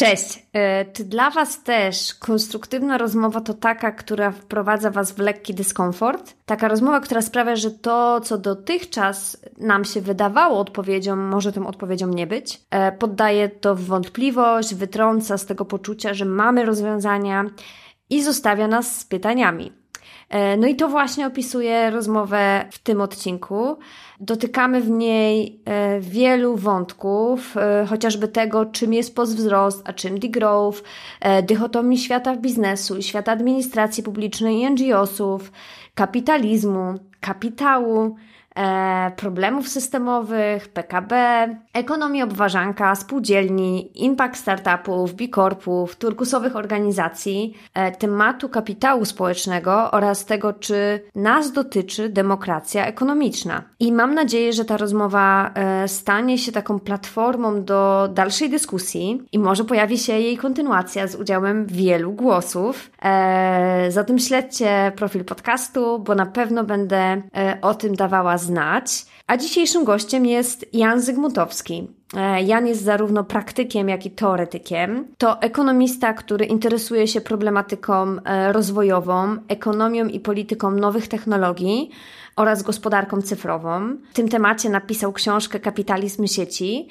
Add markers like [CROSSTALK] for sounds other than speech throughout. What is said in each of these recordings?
Cześć. E, czy dla Was też konstruktywna rozmowa to taka, która wprowadza Was w lekki dyskomfort? Taka rozmowa, która sprawia, że to, co dotychczas nam się wydawało odpowiedzią, może tą odpowiedzią nie być. E, poddaje to w wątpliwość, wytrąca z tego poczucia, że mamy rozwiązania i zostawia nas z pytaniami. E, no i to właśnie opisuje rozmowę w tym odcinku. Dotykamy w niej e, wielu wątków, e, chociażby tego, czym jest postwzrost, a czym degrowth, dychotomii świata biznesu i świata administracji publicznej i NGO-sów, kapitalizmu, kapitału, problemów systemowych, PKB, ekonomii obważanka, spółdzielni, impact startupów, bikorpów, turkusowych organizacji, e, tematu kapitału społecznego oraz tego, czy nas dotyczy demokracja ekonomiczna. I mam nadzieję, że ta rozmowa e, stanie się taką platformą do dalszej dyskusji i może pojawi się jej kontynuacja z udziałem wielu głosów. Zatem śledźcie profil podcastu, bo na pewno będę o tym dawała znać. A dzisiejszym gościem jest Jan Zygmuntowski. E, Jan jest zarówno praktykiem, jak i teoretykiem. To ekonomista, który interesuje się problematyką e, rozwojową, ekonomią i polityką nowych technologii oraz gospodarką cyfrową. W tym temacie napisał książkę Kapitalizm sieci.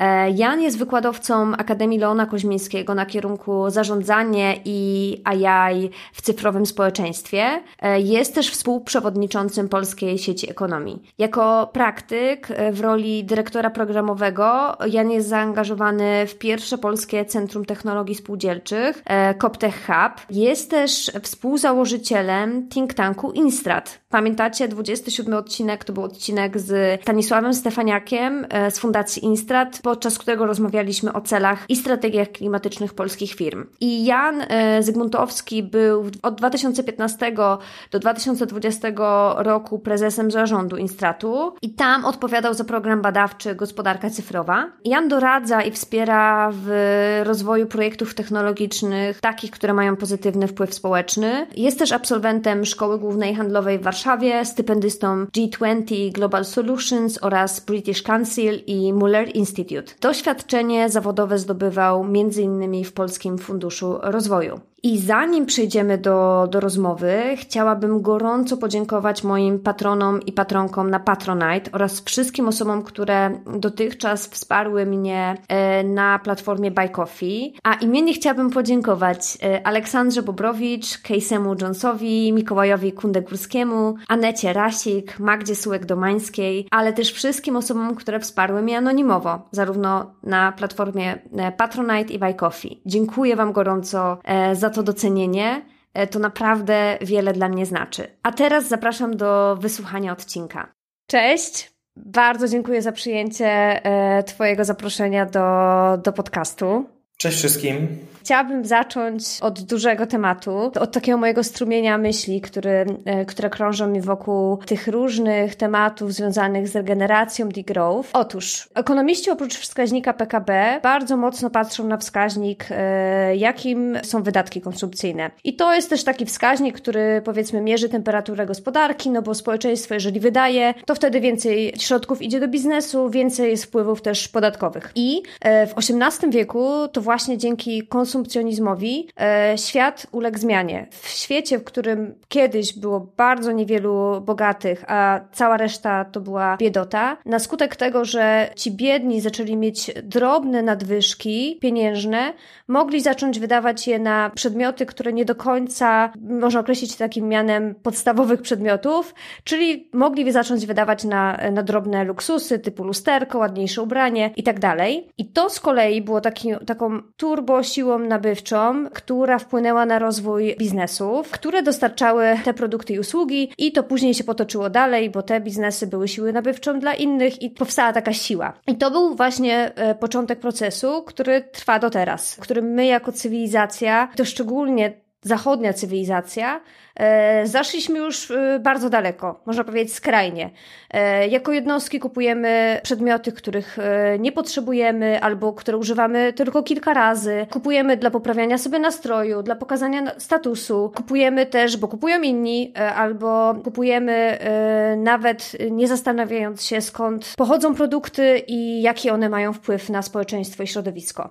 E, Jan jest wykładowcą Akademii Leona Koźmińskiego na kierunku zarządzanie i AI w cyfrowym społeczeństwie. E, jest też współprzewodniczącym Polskiej Sieci Ekonomii. Jako praktyk e, w roli dyrektora programowego Jan jest zaangażowany w pierwsze polskie Centrum Technologii Spółdzielczych, CopTech Hub. Jest też współzałożycielem think tanku Instrat. Pamiętacie, 27 odcinek to był odcinek z Stanisławem Stefaniakiem z Fundacji Instrat podczas którego rozmawialiśmy o celach i strategiach klimatycznych polskich firm. I Jan e, Zygmuntowski był od 2015 do 2020 roku prezesem zarządu Instratu i tam odpowiadał za program badawczy Gospodarka Cyfrowa. Jan doradza i wspiera w rozwoju projektów technologicznych, takich, które mają pozytywny wpływ społeczny. Jest też absolwentem Szkoły Głównej Handlowej w Warszawie, stypendystą G20 Global Solutions oraz British Council i Muller Institute. Doświadczenie zawodowe zdobywał m.in. w Polskim Funduszu Rozwoju. I zanim przejdziemy do, do rozmowy, chciałabym gorąco podziękować moim patronom i patronkom na Patronite oraz wszystkim osobom, które dotychczas wsparły mnie e, na platformie Buy Coffee. A imiennie chciałabym podziękować e, Aleksandrze Bobrowicz, Casey'emu Jonesowi, Mikołajowi Kundegórskiemu, Anecie Rasik, Magdzie Sułek-Domańskiej, ale też wszystkim osobom, które wsparły mnie anonimowo, zarówno na platformie e, Patronite i Buy Coffee. Dziękuję Wam gorąco za to docenienie. E, to naprawdę wiele dla mnie znaczy. A teraz zapraszam do wysłuchania odcinka. Cześć! Bardzo dziękuję za przyjęcie e, Twojego zaproszenia do, do podcastu. Cześć wszystkim. Chciałabym zacząć od dużego tematu, od takiego mojego strumienia myśli, który, e, które krążą mi wokół tych różnych tematów związanych z regeneracją degrowth. Otóż, ekonomiści oprócz wskaźnika PKB bardzo mocno patrzą na wskaźnik, e, jakim są wydatki konsumpcyjne. I to jest też taki wskaźnik, który powiedzmy mierzy temperaturę gospodarki, no bo społeczeństwo, jeżeli wydaje, to wtedy więcej środków idzie do biznesu, więcej jest wpływów też podatkowych. I e, w XVIII wieku to właśnie dzięki konsumpcji konsumpcjonizmowi e, świat uległ zmianie. W świecie, w którym kiedyś było bardzo niewielu bogatych, a cała reszta to była biedota, na skutek tego, że ci biedni zaczęli mieć drobne nadwyżki pieniężne, mogli zacząć wydawać je na przedmioty, które nie do końca można określić takim mianem podstawowych przedmiotów, czyli mogli zacząć wydawać na, na drobne luksusy typu lusterko, ładniejsze ubranie i tak dalej. I to z kolei było taki, taką turbo siłą nabywczą, która wpłynęła na rozwój biznesów, które dostarczały te produkty i usługi i to później się potoczyło dalej, bo te biznesy były siły nabywczą dla innych i powstała taka siła. I to był właśnie e, początek procesu, który trwa do teraz, którym my jako cywilizacja, to szczególnie zachodnia cywilizacja, e, zaszliśmy już e, bardzo daleko, można powiedzieć skrajnie. E, jako jednostki kupujemy przedmioty, których nie potrzebujemy albo które używamy tylko kilka razy. Kupujemy dla poprawiania sobie nastroju, dla pokazania statusu. Kupujemy też, bo kupują inni, albo kupujemy nawet nie zastanawiając się skąd pochodzą produkty i jaki one mają wpływ na społeczeństwo i środowisko.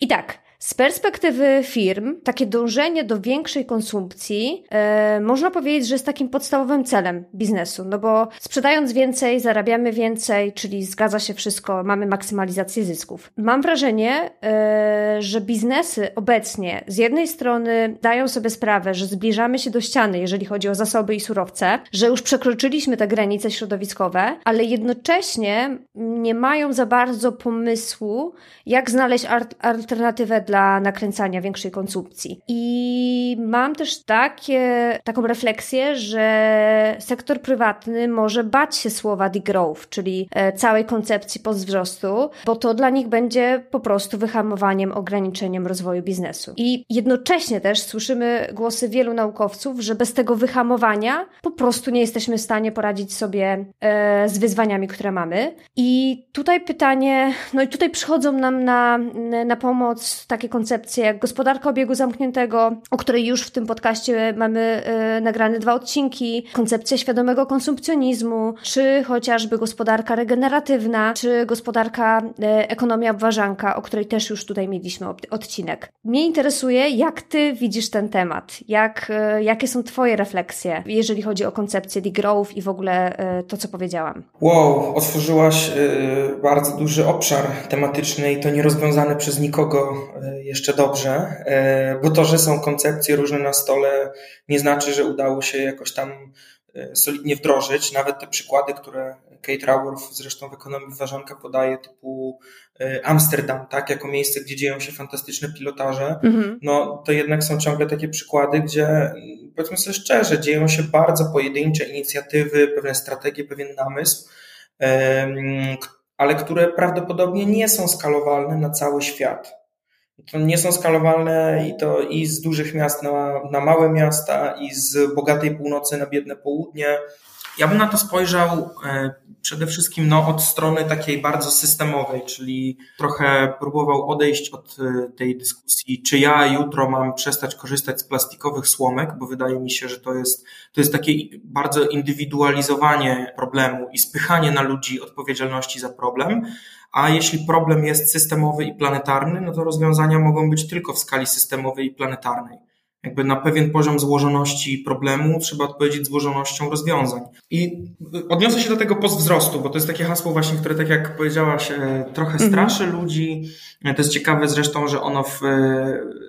I tak, z perspektywy firm, takie dążenie do większej konsumpcji, e, można powiedzieć, że jest takim podstawowym celem biznesu, no bo sprzedając więcej, zarabiamy więcej, czyli zgadza się wszystko, mamy maksymalizację zysków. Mam wrażenie, e, że biznesy obecnie z jednej strony dają sobie sprawę, że zbliżamy się do ściany, jeżeli chodzi o zasoby i surowce, że już przekroczyliśmy te granice środowiskowe, ale jednocześnie nie mają za bardzo pomysłu, jak znaleźć alternatywę dla nakręcania większej konsumpcji. I mam też takie, taką refleksję, że sektor prywatny może bać się słowa degrowth, czyli e, całej koncepcji postwzrostu, bo to dla nich będzie po prostu wyhamowaniem, ograniczeniem rozwoju biznesu. I jednocześnie też słyszymy głosy wielu naukowców, że bez tego wyhamowania po prostu nie jesteśmy w stanie poradzić sobie e, z wyzwaniami, które mamy. I tutaj pytanie, no i tutaj przychodzą nam na, na pomoc takie koncepcje jak gospodarka obiegu zamkniętego, o której już w tym podcaście mamy y, nagrane dwa odcinki, koncepcja świadomego konsumpcjonizmu, czy chociażby gospodarka regeneratywna, czy gospodarka y, ekonomia obważanka, o której też już tutaj mieliśmy odcinek. Mnie interesuje, jak ty widzisz ten temat, jak, y, jakie są twoje refleksje, jeżeli chodzi o koncepcję degrowth i w ogóle to, co powiedziałam. Wow, otworzyłaś bardzo duży obszar tematyczny i to nierozwiązany przez nikogo jeszcze dobrze, e, bo to, że są koncepcje różne na stole, nie znaczy, że udało się jakoś tam e, solidnie wdrożyć. Nawet te przykłady, które Kate Raworth zresztą w ekonomii ważanka podaje, typu e, Amsterdam, tak, jako miejsce, gdzie dzieją się fantastyczne pilotaże, mhm. no to jednak są ciągle takie przykłady, gdzie powiedzmy sobie szczerze, dzieją się bardzo pojedyncze inicjatywy, pewne strategie, pewien namysł, ale które prawdopodobnie nie są skalowalne na cały świat to nie są skalowalne i to i z dużych miast na, na małe miasta, i z bogatej północy na biedne południe. Ja bym na to spojrzał e, przede wszystkim no, od strony takiej bardzo systemowej, czyli trochę próbował odejść od e, tej dyskusji, czy ja jutro mam przestać korzystać z plastikowych słomek, bo wydaje mi się, że to jest, to jest takie bardzo indywidualizowanie problemu i spychanie na ludzi odpowiedzialności za problem a jeśli problem jest systemowy i planetarny, no to rozwiązania mogą być tylko w skali systemowej i planetarnej. Jakby na pewien poziom złożoności problemu trzeba odpowiedzieć złożonością rozwiązań. I odniosę się do tego postwzrostu, bo to jest takie hasło właśnie, które tak jak powiedziałaś, trochę mhm. straszy mhm. ludzi. To jest ciekawe zresztą, że ono w,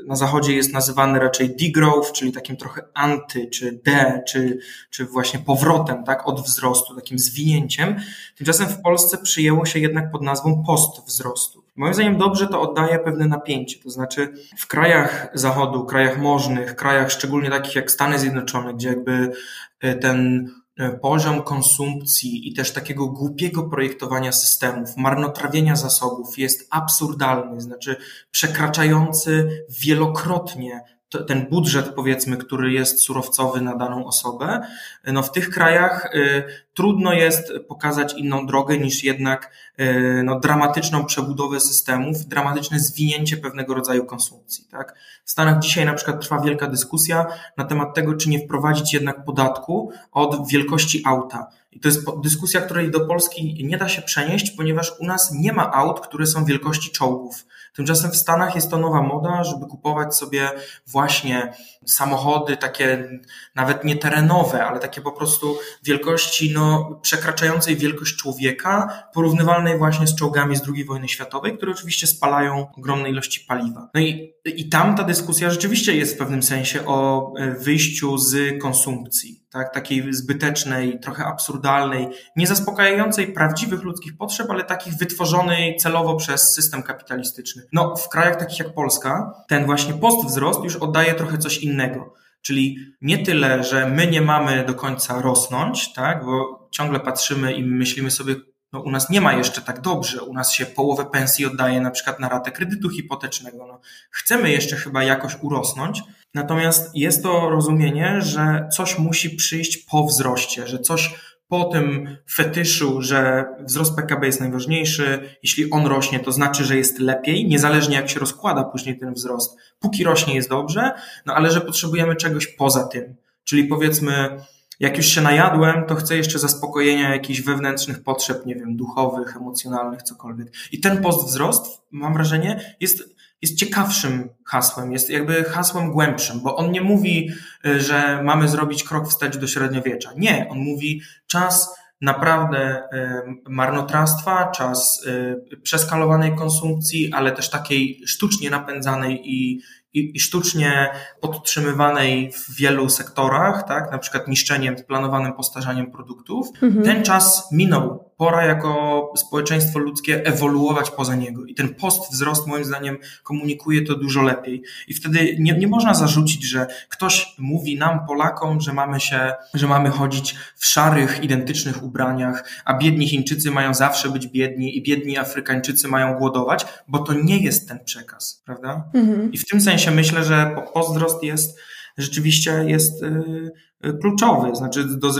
na zachodzie jest nazywane raczej degrowth, czyli takim trochę anty, czy de, czy, czy właśnie powrotem, tak, od wzrostu, takim zwinięciem. Tymczasem w Polsce przyjęło się jednak pod nazwą postwzrostu. Moim zdaniem dobrze to oddaje pewne napięcie, to znaczy w krajach zachodu, krajach możnych, krajach szczególnie takich jak Stany Zjednoczone, gdzie jakby e, ten e, poziom konsumpcji i też takiego głupiego projektowania systemów, marnotrawienia zasobów jest absurdalny, znaczy przekraczający wielokrotnie ten budżet, powiedzmy, który jest surowcowy na daną osobę, no w tych krajach y, trudno jest pokazać inną drogę niż jednak y, no, dramatyczną przebudowę systemów, dramatyczne zwinięcie pewnego rodzaju konsumpcji. Tak? W Stanach dzisiaj na przykład trwa wielka dyskusja na temat tego, czy nie wprowadzić jednak podatku od wielkości auta. I to jest dyskusja, której do Polski nie da się przenieść, ponieważ u nas nie ma aut, które są wielkości czołgów. Tymczasem w Stanach jest to nowa moda, żeby kupować sobie właśnie samochody takie nawet nie terenowe, ale takie po prostu wielkości no, przekraczającej wielkość człowieka, porównywalnej właśnie z czołgami z II wojny światowej, które oczywiście spalają ogromne ilości paliwa. No i, i tam ta dyskusja rzeczywiście jest w pewnym sensie o e, wyjściu z konsumpcji tak? takiej zbytecznej, trochę absurdalnej, niezaspokajającej prawdziwych ludzkich potrzeb, ale takich wytworzonej celowo przez system kapitalistyczny. No, w krajach takich jak Polska, ten właśnie postwzrost już oddaje trochę coś innego. Czyli nie tyle, że my nie mamy do końca rosnąć, tak? bo ciągle patrzymy i myślimy sobie, no u nas nie ma jeszcze tak dobrze, u nas się połowę pensji oddaje na przykład na ratę kredytu hipotecznego. No, chcemy jeszcze chyba jakoś urosnąć, natomiast jest to rozumienie, że coś musi przyjść po wzroście, że coś po tym fetyszu, że wzrost PKB jest najważniejszy, jeśli on rośnie, to znaczy, że jest lepiej, niezależnie jak się rozkłada później ten wzrost. Póki rośnie jest dobrze, no ale że potrzebujemy czegoś poza tym. Czyli powiedzmy, jak już się najadłem, to chcę jeszcze zaspokojenia jakichś wewnętrznych potrzeb, nie wiem, duchowych, emocjonalnych, cokolwiek. I ten postwzrost, mam wrażenie, jest, jest ciekawszym hasłem, jest jakby hasłem głębszym, bo on nie mówi, y, że mamy zrobić krok wstecz do średniowiecza. Nie, on mówi czas naprawdę y, marnotrawstwa, czas y, przeskalowanej konsumpcji, ale też takiej sztucznie napędzanej i i, i sztucznie podtrzymywanej w wielu sektorach, tak, na przykład niszczeniem, planowanym postarzaniem produktów, mhm. ten czas minął. Pora jako społeczeństwo ludzkie ewoluować poza niego. I ten post wzrost moim zdaniem komunikuje to dużo lepiej. I wtedy nie, nie można zarzucić, że ktoś mówi nam, Polakom, że mamy się, że mamy chodzić w szarych, identycznych ubraniach, a biedni Chińczycy mają zawsze być biedni i biedni Afrykańczycy mają głodować, bo to nie jest ten przekaz, prawda? Mhm. I w tym sensie myślę, że postwzrost jest rzeczywiście jest y, y, kluczowy, znaczy do,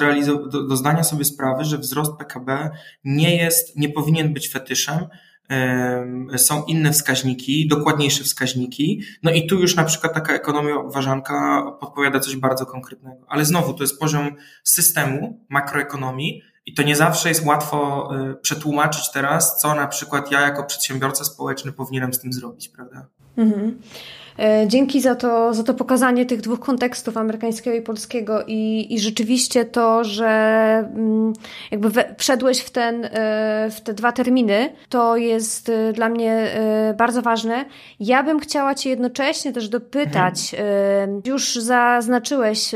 do, do zdania sobie sprawy, że wzrost PKB nie jest, nie powinien być fetyszem, są inne wskaźniki, dokładniejsze wskaźniki. No i tu już na przykład taka ekonomia obważanka podpowiada coś bardzo konkretnego. Ale znowu to jest poziom systemu, makroekonomii i to nie zawsze jest łatwo y, przetłumaczyć teraz, co na przykład ja jako przedsiębiorca społeczny powinienem z tym zrobić, prawda? Mhm. E, dzięki za to, za to pokazanie tych dwóch kontekstów, amerykańskiego i polskiego i, i rzeczywiście to, że mm, jakby we, wszedłeś w, ten, e, w te dwa terminy, to jest e, dla mnie bardzo ważne. Ja bym chciała Cię jednocześnie też dopytać, mhm. już zaznaczyłeś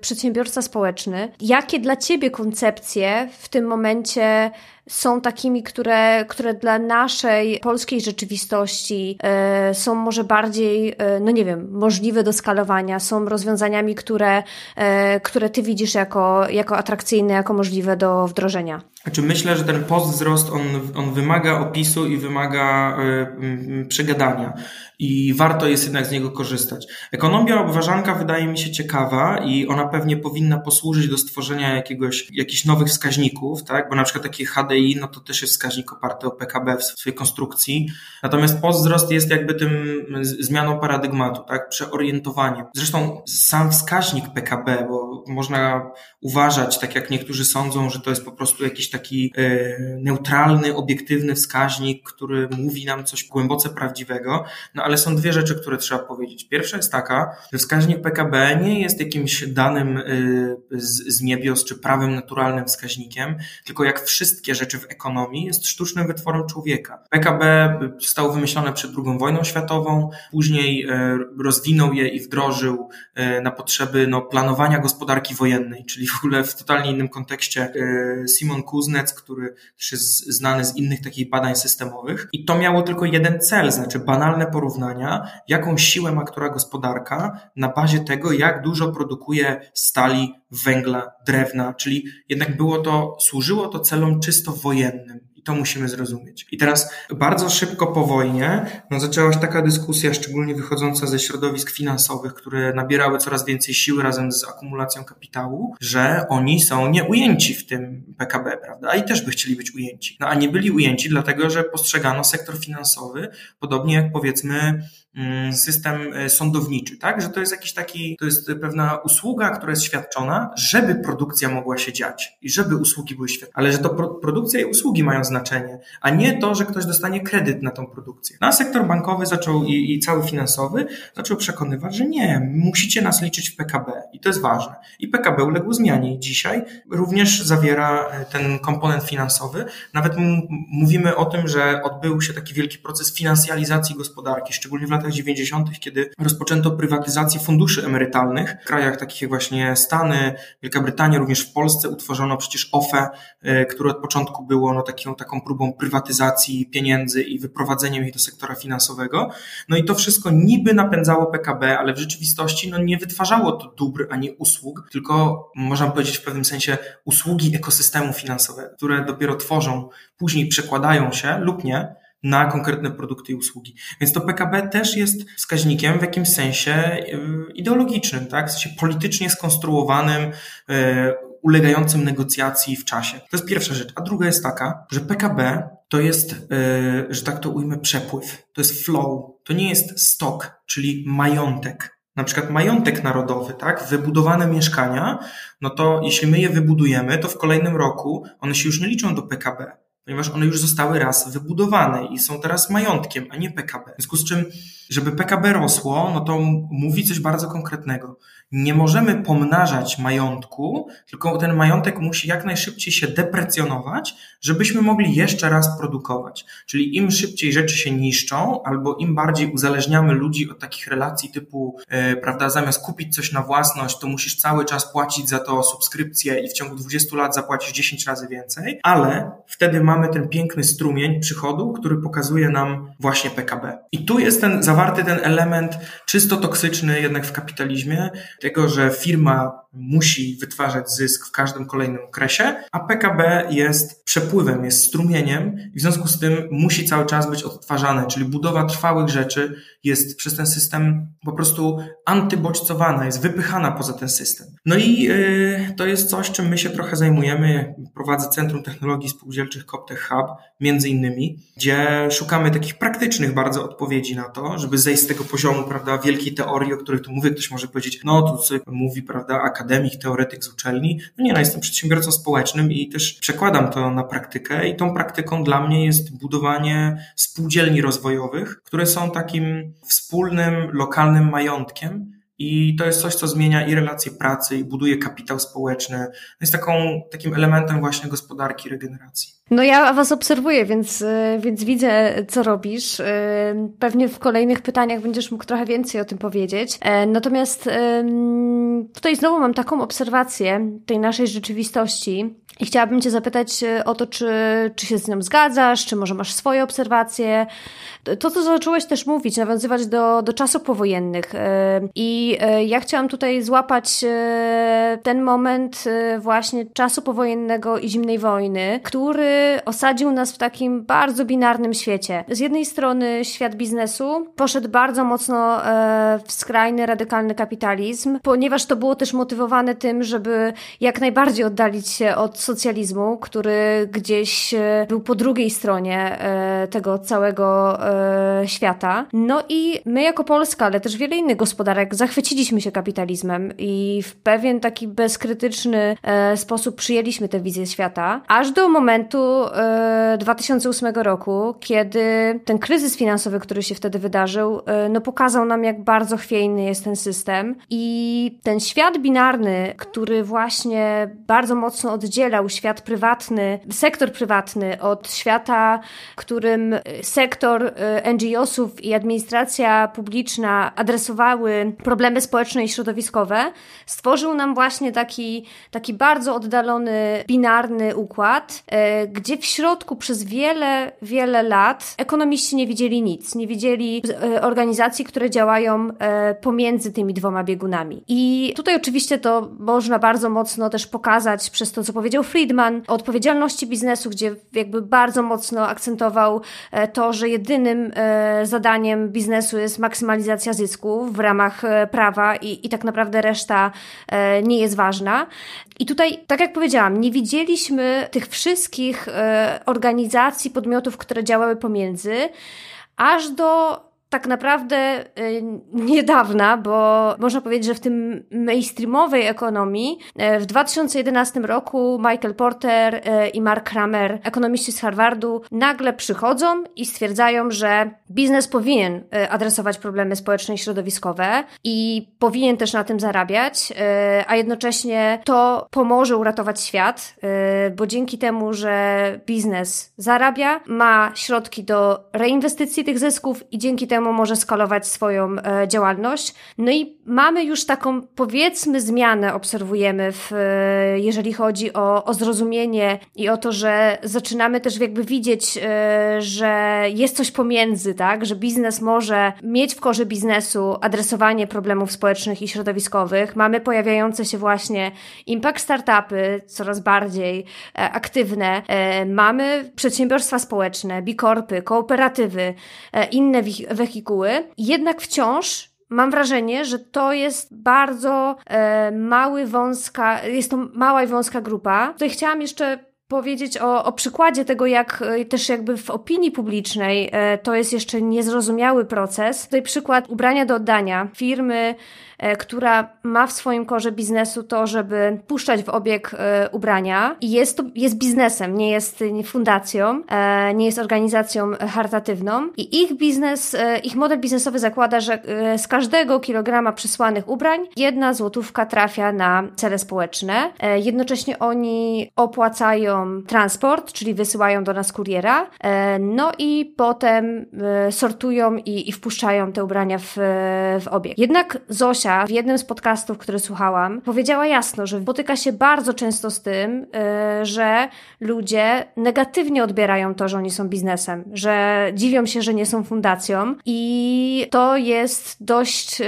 przedsiębiorca społeczny, jakie dla Ciebie koncepcje w tym momencie są takimi, które, które dla naszej polskiej rzeczywistości e, są może bardziej, e, no nie wiem, możliwe do skalowania, są rozwiązaniami, które, e, które ty widzisz jako, jako atrakcyjne, jako możliwe do wdrożenia. Znaczy myślę, że ten postwzrost on, on wymaga opisu i wymaga y, y, przegadania i warto jest jednak z niego korzystać. Ekonomia obważanka wydaje mi się ciekawa i ona pewnie powinna posłużyć do stworzenia jakiegoś, jakichś nowych wskaźników, tak? bo na przykład takie HDI, no to też jest wskaźnik oparty o PKB w swojej konstrukcji. Natomiast postwzrost jest jakby tym zmianą paradygmatu, tak? przeorientowaniem. Zresztą sam wskaźnik PKB, bo można uważać, tak jak niektórzy sądzą, że to jest po prostu jakiś taki e, neutralny, obiektywny wskaźnik, który mówi nam coś głęboce prawdziwego, no ale są dwie rzeczy, które trzeba powiedzieć. Pierwsza jest taka, że wskaźnik PKB nie jest jakimś danym e, z, z niebios czy prawem naturalnym wskaźnikiem, tylko jak wszystkie rzeczy w ekonomii jest sztucznym wytworem człowieka. PKB zostało wymyślone przed II wojną światową, później e, rozwinął je i wdrożył na potrzeby no, planowania gospodarki wojennej, czyli w ogóle w totalnie innym kontekście Simon Kuz Kuznec, który też jest znany z innych takich badań systemowych. I to miało tylko jeden cel, znaczy banalne porównania, jaką siłę ma która gospodarka na bazie tego, jak dużo produkuje stali, węgla, drewna, czyli jednak było to, służyło to celom czysto wojennym. I to musimy zrozumieć. I teraz bardzo szybko po wojnie no, zaczęła się taka dyskusja, szczególnie wychodząca ze środowisk finansowych, które nabierały coraz więcej siły razem z akumulacją kapitału, że oni są nieujęci w tym PKB, prawda? I też by chcieli być ujęci. No a nie byli ujęci, dlatego że postrzegano sektor finansowy, podobnie jak powiedzmy system e, sądowniczy, tak? Że to jest jakiś taki, to jest pewna usługa, która jest świadczona, żeby produkcja mogła się dziać i żeby usługi były świadczone, ale że to pro, produkcja i usługi mają znaczenie, a nie to, że ktoś dostanie kredyt na tą produkcję. No, a sektor bankowy zaczął i, i cały finansowy zaczął przekonywać, że nie, musicie nas liczyć w PKB i to jest ważne. I PKB uległ zmianie i dzisiaj również zawiera e, ten komponent finansowy. Nawet mówimy o tym, że odbył się taki wielki proces finansjalizacji gospodarki, szczególnie w latach 90., kiedy rozpoczęto prywatyzację funduszy emerytalnych. W krajach takich jak właśnie Stany, Wielka Brytania, również w Polsce utworzono przecież OFE, e, które od początku było no, taką, taką próbą prywatyzacji pieniędzy i wyprowadzeniem ich do sektora finansowego. No i to wszystko niby napędzało PKB, ale w rzeczywistości no, nie wytwarzało to dóbr ani usług, tylko można powiedzieć w pewnym sensie usługi ekosystemu finansowego, które dopiero tworzą, później przekładają się lub nie na konkretne produkty i usługi. Więc to PKB też jest wskaźnikiem w jakimś sensie y, ideologicznym, tak? w sensie politycznie skonstruowanym, y, ulegającym negocjacji w czasie. To jest pierwsza rzecz. A druga jest taka, że PKB to jest, y, że tak to ujmę, przepływ. To jest flow. To nie jest stok, czyli majątek. Na przykład majątek narodowy, tak? Wybudowane mieszkania, no to jeśli my je wybudujemy, to w kolejnym roku one się już nie liczą do PKB ponieważ one już zostały raz wybudowane i są teraz majątkiem, a nie PKB. W związku z czym, żeby PKB rosło, no to mówi coś bardzo konkretnego nie możemy pomnażać majątku, tylko ten majątek musi jak najszybciej się deprecjonować, żebyśmy mogli jeszcze raz produkować. Czyli im szybciej rzeczy się niszczą, albo im bardziej uzależniamy ludzi od takich relacji typu, yy, prawda, zamiast kupić coś na własność, to musisz cały czas płacić za to subskrypcję i w ciągu 20 lat zapłacisz 10 razy więcej, ale wtedy mamy ten piękny strumień przychodu, który pokazuje nam właśnie PKB. I tu jest ten zawarty ten element czysto toksyczny jednak w kapitalizmie, tego, że firma musi wytwarzać zysk w każdym kolejnym okresie, a PKB jest przepływem, jest strumieniem i w związku z tym musi cały czas być odtwarzane, czyli budowa trwałych rzeczy jest przez ten system po prostu antybodźcowana, jest wypychana poza ten system. No i yy, to jest coś, czym my się trochę zajmujemy. Prowadzę Centrum Technologii Spółdzielczych Coptech Hub, między innymi, gdzie szukamy takich praktycznych bardzo odpowiedzi na to, żeby zejść z tego poziomu, prawda, wielkiej teorii, o której tu mówię. Ktoś może powiedzieć, no tu mówi, prawda, akademik, teoretyk z uczelni. No nie, no jestem przedsiębiorcą społecznym i też przekładam to na praktykę i tą praktyką dla mnie jest budowanie spółdzielni rozwojowych, które są takim wspólnym, lokalnym majątkiem, i to jest coś, co zmienia i relacje pracy, i buduje kapitał społeczny. Jest taką, takim elementem właśnie gospodarki regeneracji. No ja Was obserwuję, więc, y, więc widzę, co robisz. Y, pewnie w kolejnych pytaniach będziesz mógł trochę więcej o tym powiedzieć. E, natomiast tutaj znowu mam taką obserwację tej naszej rzeczywistości, i chciałabym Cię zapytać e, o to, czy, czy się z nią zgadzasz, czy może masz swoje obserwacje. To, co zacząłeś też mówić, nawiązywać do, do czasów powojennych. E, I e, ja chciałam tutaj złapać ten moment właśnie czasu powojennego i zimnej wojny, który osadził nas w takim bardzo binarnym świecie. Z jednej strony świat biznesu poszedł bardzo mocno w skrajny, radykalny kapitalizm, ponieważ to było też motywowane tym, żeby jak najbardziej oddalić się od socjalizmu, który gdzieś e, był po drugiej stronie e, tego całego e, świata. No i my jako Polska, ale też wiele innych gospodarek zachwyciliśmy się kapitalizmem i w pewien taki bezkrytyczny sposób przyjęliśmy tę wizję świata, aż do momentu 2008 roku, kiedy ten kryzys finansowy, który się wtedy wydarzył, no pokazał nam, jak bardzo chwiejny jest ten system i ten świat binarny, który właśnie bardzo mocno oddziela świat prywatny, sektor prywatny od świata, którym sektor y, NGO-sów i administracja publiczna adresowały problemy społeczne i środowiskowe, stworzył nam właśnie taki, taki bardzo oddalony, binarny układ, y, gdzie w środku przez wiele, wiele lat ekonomiści nie widzieli nic, nie widzieli y, organizacji, które działają pomiędzy tymi dwoma biegunami. I tutaj oczywiście to można bardzo mocno też pokazać przez to, co powiedział Friedman o odpowiedzialności biznesu, gdzie jakby bardzo mocno akcentował e, to, że jedynym e, zadaniem biznesu jest maksymalizacja zysku w ramach e, prawa i, i tak naprawdę reszta nie jest ważna. I tutaj, tak jak powiedziałam, nie widzieliśmy tych wszystkich organizacji, podmiotów, które działały pomiędzy, aż do tak naprawdę y, niedawna, bo można powiedzieć, że w tym mainstreamowej ekonomii y, w 2011 roku Michael Porter y, i Mark Kramer, ekonomiści z Harvardu, nagle przychodzą i stwierdzają, że biznes powinien adresować problemy społeczne i środowiskowe i powinien też na tym zarabiać, a jednocześnie to pomoże uratować świat, bo dzięki temu, że biznes zarabia, ma środki do reinwestycji tych zysków i dzięki temu może skalować swoją e, działalność. No i mamy już taką, powiedzmy, zmianę obserwujemy, w, e, jeżeli chodzi o, o zrozumienie i o to, że zaczynamy też jakby widzieć, e, że jest coś pomiędzy, tak, że biznes może mieć w korze biznesu adresowanie problemów społecznych i środowiskowych. Mamy pojawiające się właśnie impact startupy, coraz bardziej aktywne. Mamy przedsiębiorstwa społeczne, bikorpy, kooperatywy, inne wehikuły, jednak wciąż mam wrażenie, że to jest bardzo e, mały, wąska, jest to mała i wąska grupa. Tutaj chciałam jeszcze powiedzieć o, o przykładzie tego, jak e, też jakby w opinii publicznej e, to jest jeszcze niezrozumiały proces. Tutaj przykład ubrania do oddania firmy E, która ma w swoim korze biznesu to, żeby puszczać w obieg ubrania i jest to, jest biznesem, nie jest fundacją, nie jest organizacją charytatywną i ich biznes, ich model biznesowy zakłada, że z każdego kilograma przysłanych ubrań jedna złotówka trafia na cele społeczne. Jednocześnie oni opłacają transport, czyli wysyłają do nas kuriera, no i potem sortują i, i wpuszczają te ubrania w, w obieg. Jednak Zosia w jednym z podcastów, który słuchałam, powiedziała jasno, że spotyka się bardzo często z tym, yy, że ludzie negatywnie odbierają to, że oni są biznesem, że dziwią się, że nie są fundacją i to jest dość,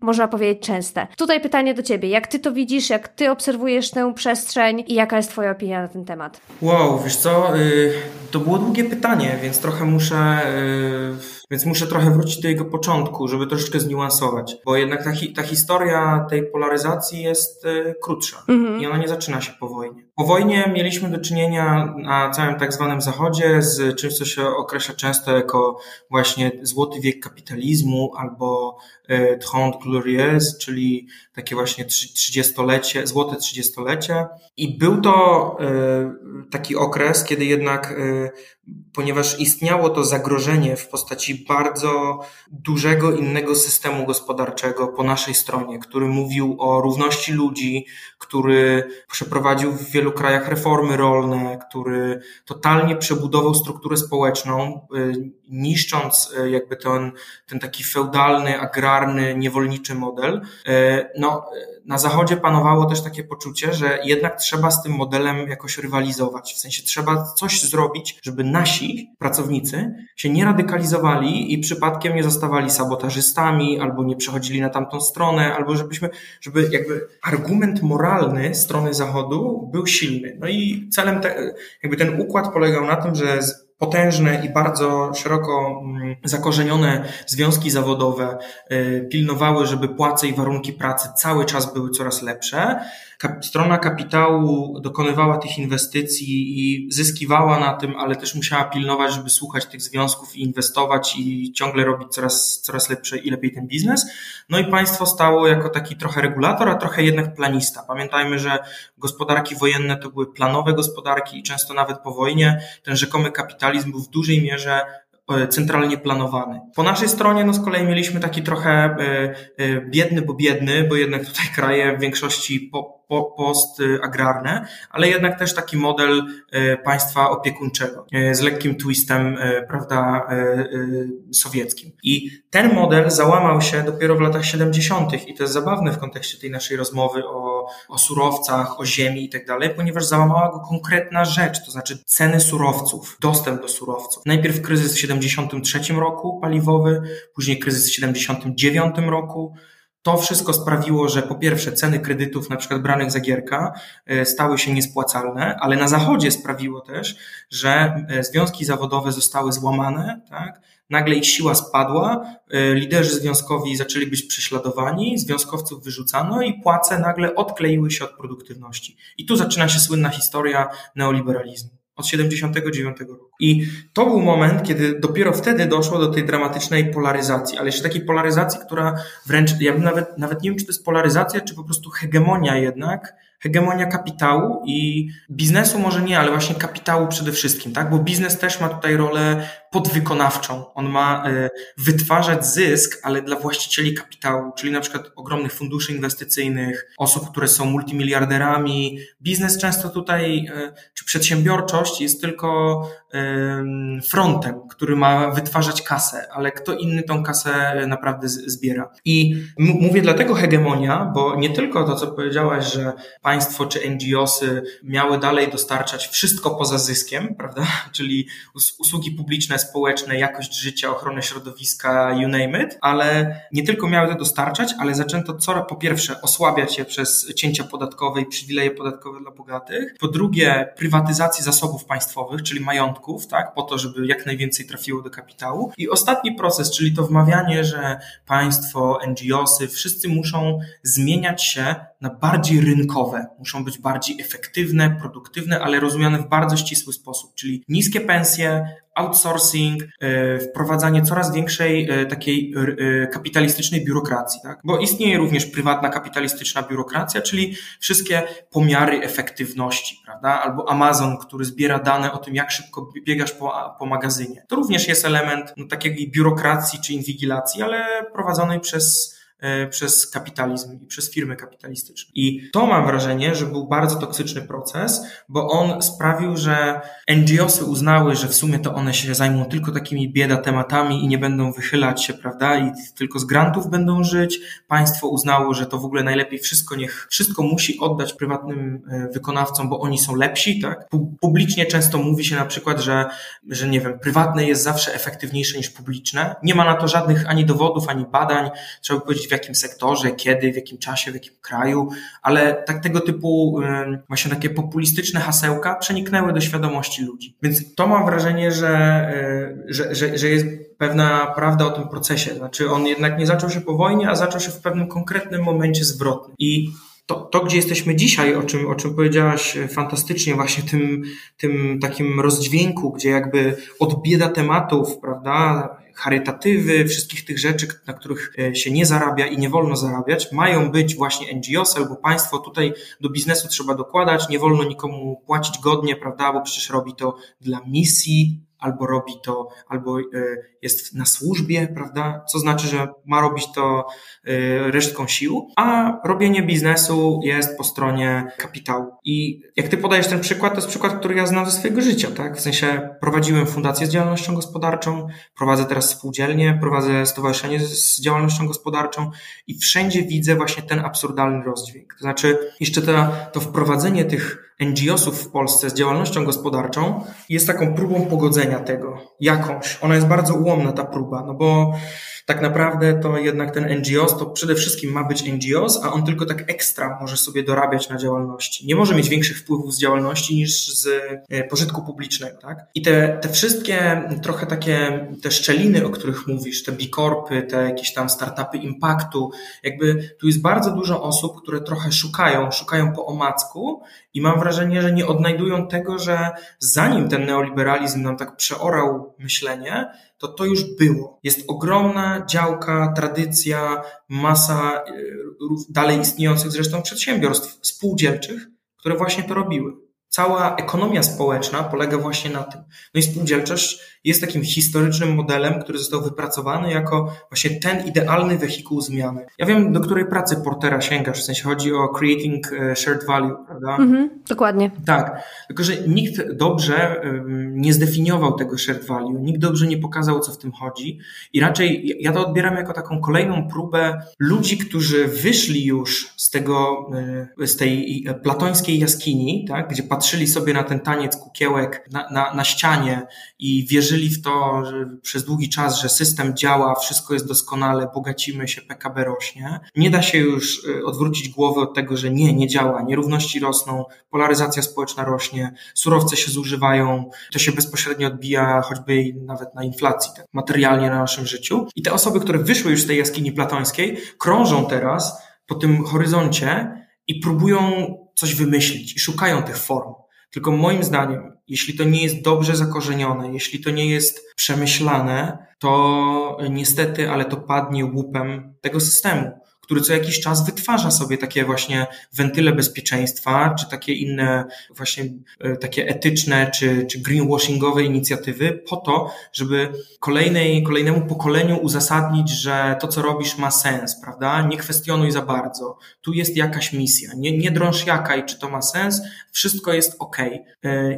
można powiedzieć, częste. Tutaj pytanie do ciebie, jak ty to widzisz, jak ty obserwujesz tę przestrzeń i jaka jest twoja opinia na ten temat? Wow, wiesz co, yy, to było długie pytanie, więc trochę muszę y, więc muszę trochę wrócić do jego początku, żeby troszeczkę zniuansować, bo jednak ta, hi ta historia tej polaryzacji jest y, krótsza mhm. i ona nie zaczyna się po wojnie. Po wojnie mieliśmy do czynienia na całym tak zwanym zachodzie z czymś, co się określa często jako właśnie złoty wiek kapitalizmu albo y, Trente Glorieuse, czyli takie właśnie trzydziestolecie, złote trzydziestolecie. I był to y, taki okres, kiedy jednak ponieważ istniało to zagrożenie w postaci bardzo dużego innego systemu gospodarczego po naszej stronie, który mówił o równości ludzi, który przeprowadził w wielu krajach reformy rolne, który totalnie przebudował strukturę społeczną, y, niszcząc y, jakby ten, ten taki feudalny, agrarny, niewolniczy model. Y, no, na Zachodzie panowało też takie poczucie, że jednak trzeba z tym modelem jakoś rywalizować. W sensie trzeba coś zrobić, żeby nasi pracownicy się nie radykalizowali i przypadkiem nie zostawali sabotażystami, albo nie przechodzili na tamtą stronę, albo żebyśmy, żeby jakby argument moralny strony Zachodu był silny. No i celem, te, jakby ten układ polegał na tym, że potężne i bardzo szeroko mm, zakorzenione związki zawodowe y, pilnowały, żeby płace i warunki pracy cały czas były coraz lepsze strona kapitału dokonywała tych inwestycji i zyskiwała na tym, ale też musiała pilnować, żeby słuchać tych związków i inwestować i ciągle robić coraz, coraz lepszy i lepiej ten biznes. No i państwo stało jako taki trochę regulator, a trochę jednak planista. Pamiętajmy, że gospodarki wojenne to były planowe gospodarki i często nawet po wojnie ten rzekomy kapitalizm był w dużej mierze centralnie planowany. Po naszej stronie no z kolei mieliśmy taki trochę e, e, biedny, bo biedny, bo jednak tutaj [LAUGHS] kraje w większości po, postagrarne, ale jednak też taki model państwa opiekuńczego z lekkim twistem, prawda, sowieckim. I ten model załamał się dopiero w latach 70. i to jest zabawne w kontekście tej naszej rozmowy o, o surowcach, o ziemi i tak dalej, ponieważ załamała go konkretna rzecz, to znaczy ceny surowców, dostęp do surowców. Najpierw kryzys w 73 roku paliwowy, później kryzys w 79 roku. To wszystko sprawiło, że po pierwsze ceny kredytów, na przykład branych za gierka, e, stały się niespłacalne, ale na zachodzie sprawiło też, że e, związki zawodowe zostały złamane, tak? nagle ich siła spadła, e, liderzy związkowi zaczęli być prześladowani, związkowców wyrzucano i płace nagle odkleiły się od produktywności. I tu zaczyna się słynna historia neoliberalizmu od 79 roku. I to był moment, kiedy dopiero wtedy doszło do tej dramatycznej polaryzacji, ale jeszcze takiej polaryzacji, która wręcz, ja bym nawet, nawet nie wiem, czy to jest polaryzacja, czy po prostu hegemonia jednak, hegemonia kapitału i biznesu może nie, ale właśnie kapitału przede wszystkim, tak? Bo biznes też ma tutaj rolę podwykonawczą. On ma e, wytwarzać zysk, ale dla właścicieli kapitału, czyli na przykład ogromnych funduszy inwestycyjnych, osób, które są multimiliarderami. Biznes często tutaj, e, czy przedsiębiorczość jest tylko frontem, który ma wytwarzać kasę, ale kto inny tą kasę naprawdę zbiera. I mówię dlatego hegemonia, bo nie tylko to, co powiedziałaś, że państwo czy NGOsy miały dalej dostarczać wszystko poza zyskiem, prawda? [LAUGHS] Czyli usługi publiczne, społeczne, jakość życia, ochronę środowiska, you name it, ale nie tylko miały to dostarczać, ale zaczęto coraz po pierwsze osłabiać je przez cięcia podatkowe i przywileje podatkowe dla bogatych, po drugie prywatyzacji zasobów państwowych, czyli majątków, tak, po to, żeby jak najwięcej trafiło do kapitału. I ostatni proces, czyli to wmawianie, że państwo, NGOsy, wszyscy muszą zmieniać się na bardziej rynkowe, muszą być bardziej efektywne, produktywne, ale rozumiane w bardzo ścisły sposób, czyli niskie pensje, outsourcing, e, wprowadzanie coraz większej e, takiej e, kapitalistycznej biurokracji, tak? Bo istnieje również prywatna kapitalistyczna biurokracja, czyli wszystkie pomiary efektywności, prawda? Albo Amazon, który zbiera dane o tym, jak szybko biegasz po, po magazynie. To również jest element no, takiej biurokracji czy inwigilacji, ale prowadzonej przez przez kapitalizm i przez firmy kapitalistyczne. I to mam wrażenie, że był bardzo toksyczny proces, bo on sprawił, że NGOsy uznały, że w sumie to one się zajmą tylko takimi bieda tematami i nie będą wychylać się, prawda, i tylko z grantów będą żyć. Państwo uznało, że to w ogóle najlepiej wszystko niech, wszystko musi oddać prywatnym e, wykonawcom, bo oni są lepsi, tak? Publicznie często mówi się na przykład, że, że nie wiem, prywatne jest zawsze efektywniejsze niż publiczne. Nie ma na to żadnych ani dowodów, ani badań. Trzeba by powiedzieć, w jakim sektorze, kiedy, w jakim czasie, w jakim kraju, ale tak tego typu właśnie takie populistyczne hasełka przeniknęły do świadomości ludzi. Więc to mam wrażenie, że, e, że, że, że jest pewna prawda o tym procesie. Znaczy on jednak nie zaczął się po wojnie, a zaczął się w pewnym konkretnym momencie zwrotnym. I to, to, gdzie jesteśmy dzisiaj, o czym, o czym powiedziałaś e, fantastycznie, właśnie tym, tym takim rozdźwięku, gdzie jakby odbieda tematów, prawda, charytatywy, wszystkich tych rzeczy, na których e, się nie zarabia i nie wolno zarabiać, mają być właśnie NGOs albo państwo. Tutaj do biznesu trzeba dokładać, nie wolno nikomu płacić godnie, prawda, bo przecież robi to dla misji, albo robi to, albo e, jest na służbie, prawda? Co znaczy, że ma robić to e, resztką sił, a robienie biznesu jest po stronie kapitału. I jak ty podajesz ten przykład, to jest przykład, który ja znam ze swojego życia, tak? W sensie prowadziłem fundację z działalnością gospodarczą, prowadzę teraz spółdzielnię, prowadzę stowarzyszenie z działalnością gospodarczą i wszędzie widzę właśnie ten absurdalny rozdźwięk. To znaczy, jeszcze to, to wprowadzenie tych NGO-sów w Polsce z działalnością gospodarczą jest taką próbą pogodzenia tego. Jakąś. Ona jest bardzo ułomna, ta próba, no bo tak naprawdę to jednak ten NGOs to przede wszystkim ma być NGOs, a on tylko tak ekstra może sobie dorabiać na działalności. Nie może mieć większych wpływów z działalności niż z e, pożytku publicznego, tak? I te, te wszystkie trochę takie te szczeliny, o których mówisz, te bikorpy, te jakieś tam startupy impaktu, jakby tu jest bardzo dużo osób, które trochę szukają, szukają po omacku i mam wrażenie, że nie odnajdują tego, że zanim ten neoliberalizm nam tak przeorał myślenie, to to już było. Jest ogromna działka, tradycja, masa y, dalej istniejących zresztą przedsiębiorstw spółdzielczych, które właśnie to robiły. Cała ekonomia społeczna polega właśnie na tym. No i spółdzielczość jest takim historycznym modelem, który został wypracowany jako właśnie ten idealny wehikuł zmiany. Ja wiem, do której pracy Portera sięgasz, w sensie chodzi o creating e, shared value, prawda? Mhm, dokładnie. Tak, tylko że nikt dobrze nie zdefiniował tego shared value, nikt dobrze nie pokazał, co w tym chodzi i raczej ja to odbieram jako taką kolejną próbę ludzi, którzy wyszli już z tego, e, z tej platońskiej jaskini, tak, gdzie patrzyli sobie na ten taniec kukiełek na, na, na ścianie i wierzyli w to przez długi czas, że system działa, wszystko jest doskonale, bogacimy się, PKB rośnie. Nie da się już y, odwrócić głowy od tego, że nie, nie działa, nierówności rosną, polaryzacja społeczna rośnie, surowce się zużywają, to się bezpośrednio odbija choćby nawet na inflacji, tak materialnie na naszym życiu. I te osoby, które wyszły już z tej jaskini platońskiej, krążą teraz po tym horyzoncie i próbują coś wymyślić i szukają tych form. Tylko moim zdaniem, jeśli to nie jest dobrze zakorzenione, jeśli to nie jest przemyślane, to niestety, ale to padnie łupem tego systemu który co jakiś czas wytwarza sobie takie właśnie wentyle bezpieczeństwa, czy takie inne właśnie e, takie etyczne, czy, czy greenwashingowe inicjatywy po to, żeby kolejnej, kolejnemu pokoleniu uzasadnić, że to, co robisz ma sens, prawda? Nie kwestionuj za bardzo. Tu jest jakaś misja. Nie, nie drąż jaka i czy to ma sens. Wszystko jest ok. E,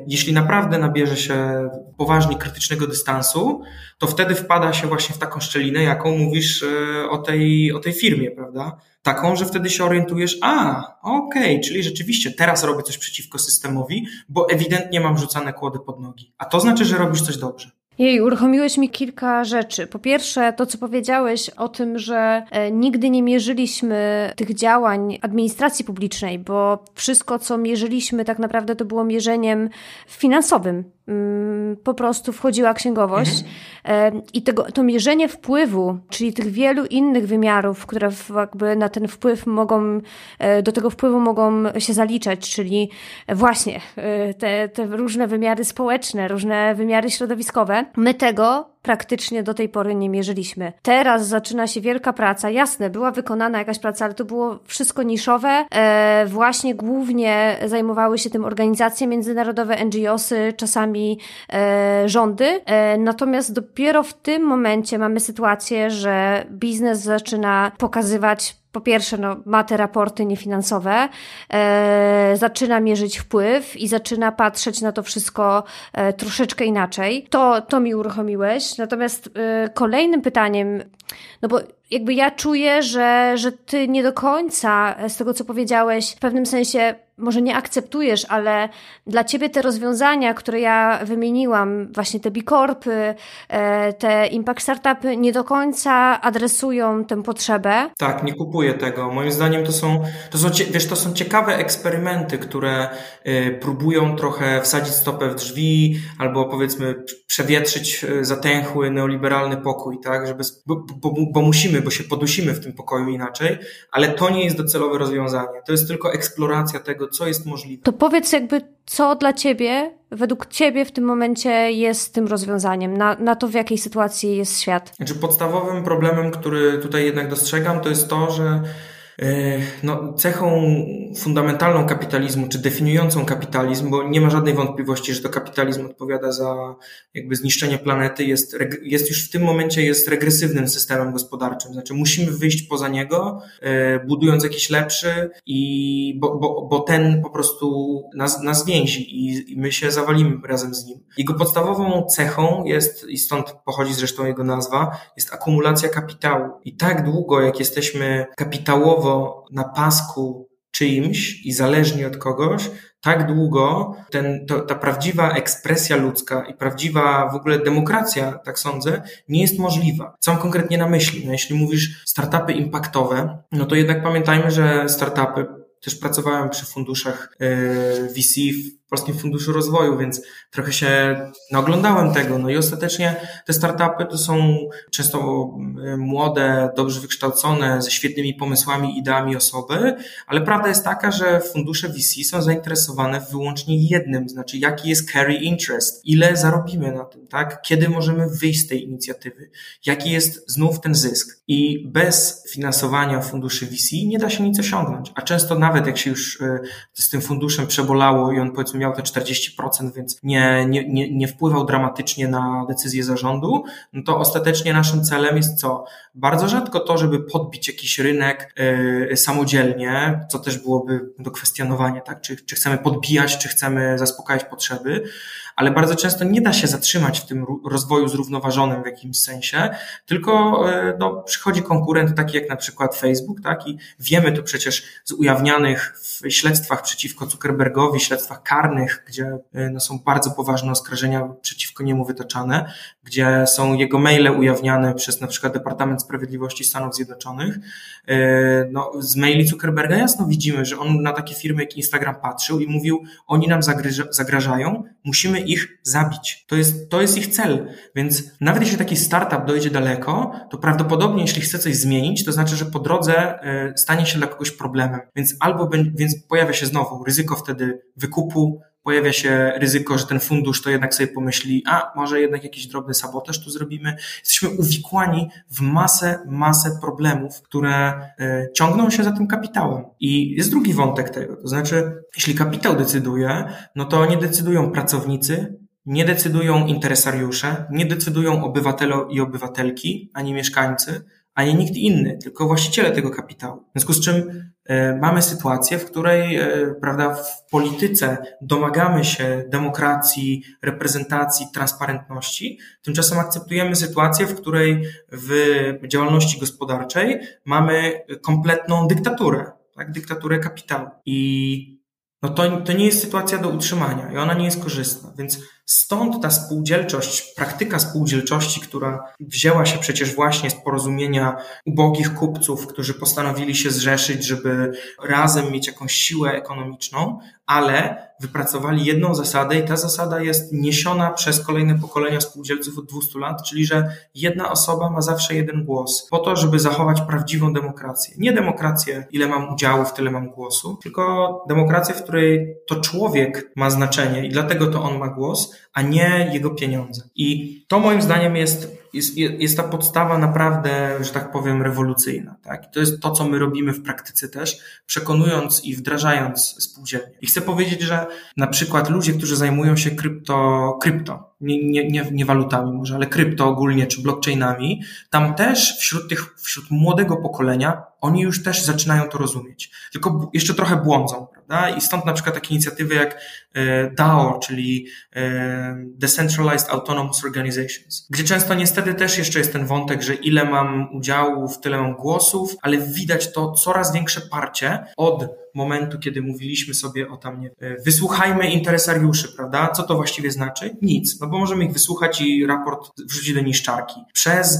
jeśli naprawdę nabierze się poważnie krytycznego dystansu, to wtedy wpada się właśnie w taką szczelinę, jaką mówisz e, o tej, o tej firmie, prawda? Taką, że wtedy się orientujesz, a, okej, okay, czyli rzeczywiście teraz robię coś przeciwko systemowi, bo ewidentnie mam rzucane kłody pod nogi. A to znaczy, że robisz coś dobrze. Jej, uruchomiłeś mi kilka rzeczy. Po pierwsze, to co powiedziałeś o tym, że e, nigdy nie mierzyliśmy tych działań administracji publicznej, bo wszystko, co mierzyliśmy, tak naprawdę to było mierzeniem finansowym. Mm, po prostu wchodziła księgowość mhm. E, i tego, to mierzenie wpływu, czyli tych wielu innych wymiarów, które jakby na ten wpływ mogą, e, do tego wpływu mogą się zaliczać, czyli właśnie te, te różne wymiary społeczne, różne wymiary środowiskowe, My tego praktycznie do tej pory nie mierzyliśmy. Teraz zaczyna się wielka praca. Jasne, była wykonana jakaś praca, ale to było wszystko niszowe. E, właśnie głównie zajmowały się tym organizacje międzynarodowe, NGOsy, czasami e, rządy. E, natomiast dopiero w tym momencie mamy sytuację, że biznes zaczyna pokazywać po pierwsze, no, ma te raporty niefinansowe, e, zaczyna mierzyć wpływ i zaczyna patrzeć na to wszystko e, troszeczkę inaczej. To, to mi uruchomiłeś. Natomiast e, kolejnym pytaniem, no bo jakby ja czuję, że, że ty nie do końca z tego, co powiedziałeś, w pewnym sensie może nie akceptujesz, ale dla ciebie te rozwiązania, które ja wymieniłam, właśnie te bikorpy, e, te impact startupy, nie do końca adresują tę potrzebę. Tak, nie kupuję tego. Moim zdaniem to są, to są, wiesz, to są ciekawe eksperymenty, które e, próbują trochę wsadzić stopę w drzwi albo powiedzmy przewietrzyć e, zatęchły neoliberalny pokój, tak, żeby, bo, bo, bo musimy, bo się podusimy w tym pokoju inaczej, ale to nie jest docelowe rozwiązanie. To jest tylko eksploracja tego, co jest możliwe. To powiedz jakby, co dla ciebie, według ciebie w tym momencie jest tym rozwiązaniem, na, na to, w jakiej sytuacji jest świat? Znaczy podstawowym problemem, który tutaj jednak dostrzegam, to jest to, że no, cechą fundamentalną kapitalizmu, czy definiującą kapitalizm, bo nie ma żadnej wątpliwości, że to kapitalizm odpowiada za jakby zniszczenie planety, jest, jest już w tym momencie jest regresywnym systemem gospodarczym. Znaczy musimy wyjść poza niego, e, budując jakiś lepszy i bo, bo, bo ten po prostu nas, nas więzi i, i my się zawalimy razem z nim. Jego podstawową cechą jest, i stąd pochodzi zresztą jego nazwa, jest akumulacja kapitału. I tak długo, jak jesteśmy kapitałowo na pasku czyimś i zależni od kogoś, tak długo ten, to, ta prawdziwa ekspresja ludzka i prawdziwa w ogóle demokracja, tak sądzę, nie jest możliwa. Co mam konkretnie na myśli? No, jeśli mówisz startupy impaktowe, no to jednak pamiętajmy, że startupy też pracowałem przy funduszach e, VC w Polskim Funduszu Rozwoju, więc trochę się naoglądałem tego. No i ostatecznie te startupy to są często e, młode, dobrze wykształcone, ze świetnymi pomysłami, ideami osoby, ale prawda jest taka, że fundusze VC są zainteresowane wyłącznie jednym, znaczy jaki jest carry interest, ile zarobimy na tym, tak? Kiedy możemy wyjść z tej inicjatywy, jaki jest znów ten zysk. I bez finansowania funduszy VC nie da się nic osiągnąć, a często nawet jak się już e, z tym funduszem przebolało i on powiedzmy miał te 40%, więc nie, nie, nie, nie wpływał dramatycznie na decyzję zarządu, no to ostatecznie naszym celem jest co? Bardzo rzadko to, żeby podbić jakiś rynek yy, samodzielnie, co też byłoby do kwestionowania, tak? Czy, czy chcemy podbijać, czy chcemy zaspokajać potrzeby, ale bardzo często nie da się zatrzymać w tym rozwoju zrównoważonym w jakimś sensie, tylko e, no, przychodzi konkurent taki jak na przykład Facebook, tak? I wiemy to przecież z ujawnianych w śledztwach przeciwko Zuckerbergowi, śledztwach karnych, gdzie e, no, są bardzo poważne oskarżenia przeciwko niemu wytaczane, gdzie są jego maile ujawniane przez na przykład Departament Sprawiedliwości Stanów Zjednoczonych. E, no, z maili Zuckerberga jasno widzimy, że on na takie firmy jak Instagram patrzył i mówił, oni nam zagrażają, musimy ich zabić. To jest, to jest ich cel. Więc nawet jeśli taki startup dojdzie daleko, to prawdopodobnie jeśli chce coś zmienić, to znaczy, że po drodze e, stanie się dla kogoś problemem. Więc albo więc pojawia się znowu ryzyko wtedy wykupu, pojawia się ryzyko, że ten fundusz to jednak sobie pomyśli, a może jednak jakiś drobny sabotaż tu zrobimy. Jesteśmy uwikłani w masę, masę problemów, które y, ciągną się za tym kapitałem. I jest drugi wątek tego, to znaczy, jeśli kapitał decyduje, no to nie decydują pracownicy, nie decydują interesariusze, nie decydują obywatele i obywatelki, ani mieszkańcy, ani nikt inny, tylko właściciele tego kapitału. W związku z czym e, mamy sytuację, w której e, prawda, w polityce domagamy się demokracji, reprezentacji, transparentności, tymczasem akceptujemy sytuację, w której w działalności gospodarczej mamy kompletną dyktaturę, tak, dyktaturę kapitału. I no to, to nie jest sytuacja do utrzymania i ona nie jest korzystna. Więc Stąd ta spółdzielczość, praktyka spółdzielczości, która wzięła się przecież właśnie z porozumienia ubogich kupców, którzy postanowili się zrzeszyć, żeby razem mieć jakąś siłę ekonomiczną, ale wypracowali jedną zasadę i ta zasada jest niesiona przez kolejne pokolenia spółdzielców od 200 lat, czyli że jedna osoba ma zawsze jeden głos, po to, żeby zachować prawdziwą demokrację. Nie demokrację, ile mam udziałów, tyle mam głosu, tylko demokrację, w której to człowiek ma znaczenie i dlatego to on ma głos, a nie jego pieniądze. I to moim zdaniem jest, jest, jest ta podstawa naprawdę, że tak powiem, rewolucyjna. Tak? I to jest to, co my robimy w praktyce też, przekonując i wdrażając spółdzielnie. I chcę powiedzieć, że na przykład ludzie, którzy zajmują się krypto, krypto nie, nie, nie, nie walutami może, ale krypto ogólnie, czy blockchainami, tam też wśród tych, wśród młodego pokolenia, oni już też zaczynają to rozumieć. Tylko jeszcze trochę błądzą, prawda? I stąd na przykład takie inicjatywy jak e, DAO, czyli e, Decentralized Autonomous Organizations, gdzie często niestety też jeszcze jest ten wątek, że ile mam udziałów, tyle mam głosów, ale widać to coraz większe parcie od momentu, kiedy mówiliśmy sobie o tam, nie e, wysłuchajmy interesariuszy, prawda? Co to właściwie znaczy? Nic, no bo możemy ich wysłuchać i raport wrzucić do niszczarki. Przez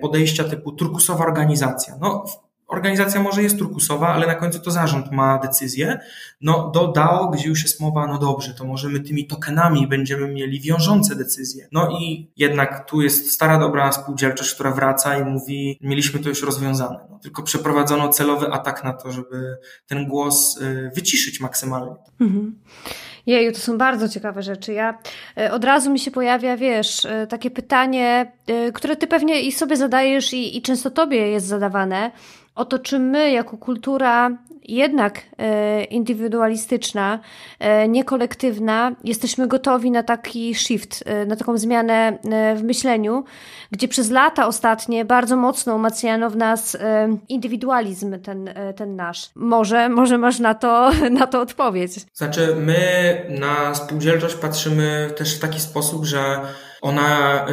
podejścia typu turkusowa organizacja. No, Organizacja może jest turkusowa, ale na końcu to zarząd ma decyzję. No do DAO, gdzie już jest mowa, no dobrze, to możemy tymi tokenami będziemy mieli wiążące decyzje. No i jednak tu jest stara dobra spółdzielczość, która wraca i mówi, mieliśmy to już rozwiązane. No, tylko przeprowadzono celowy atak na to, żeby ten głos y, wyciszyć maksymalnie. Mhm. Jeju, to są bardzo ciekawe rzeczy. Ja y, od razu mi się pojawia, wiesz, y, takie pytanie, które ty pewnie i sobie zadajesz i, i często tobie jest zadawane o to, czy my jako kultura jednak e, indywidualistyczna, e, niekolektywna, jesteśmy gotowi na taki shift, e, na taką zmianę w myśleniu, gdzie przez lata ostatnie bardzo mocno umacniano w nas indywidualizm ten, ten nasz. Może, może masz na to, [LAUGHS] na to odpowiedź. Znaczy, my na spółdzielczość patrzymy też w taki sposób, że ona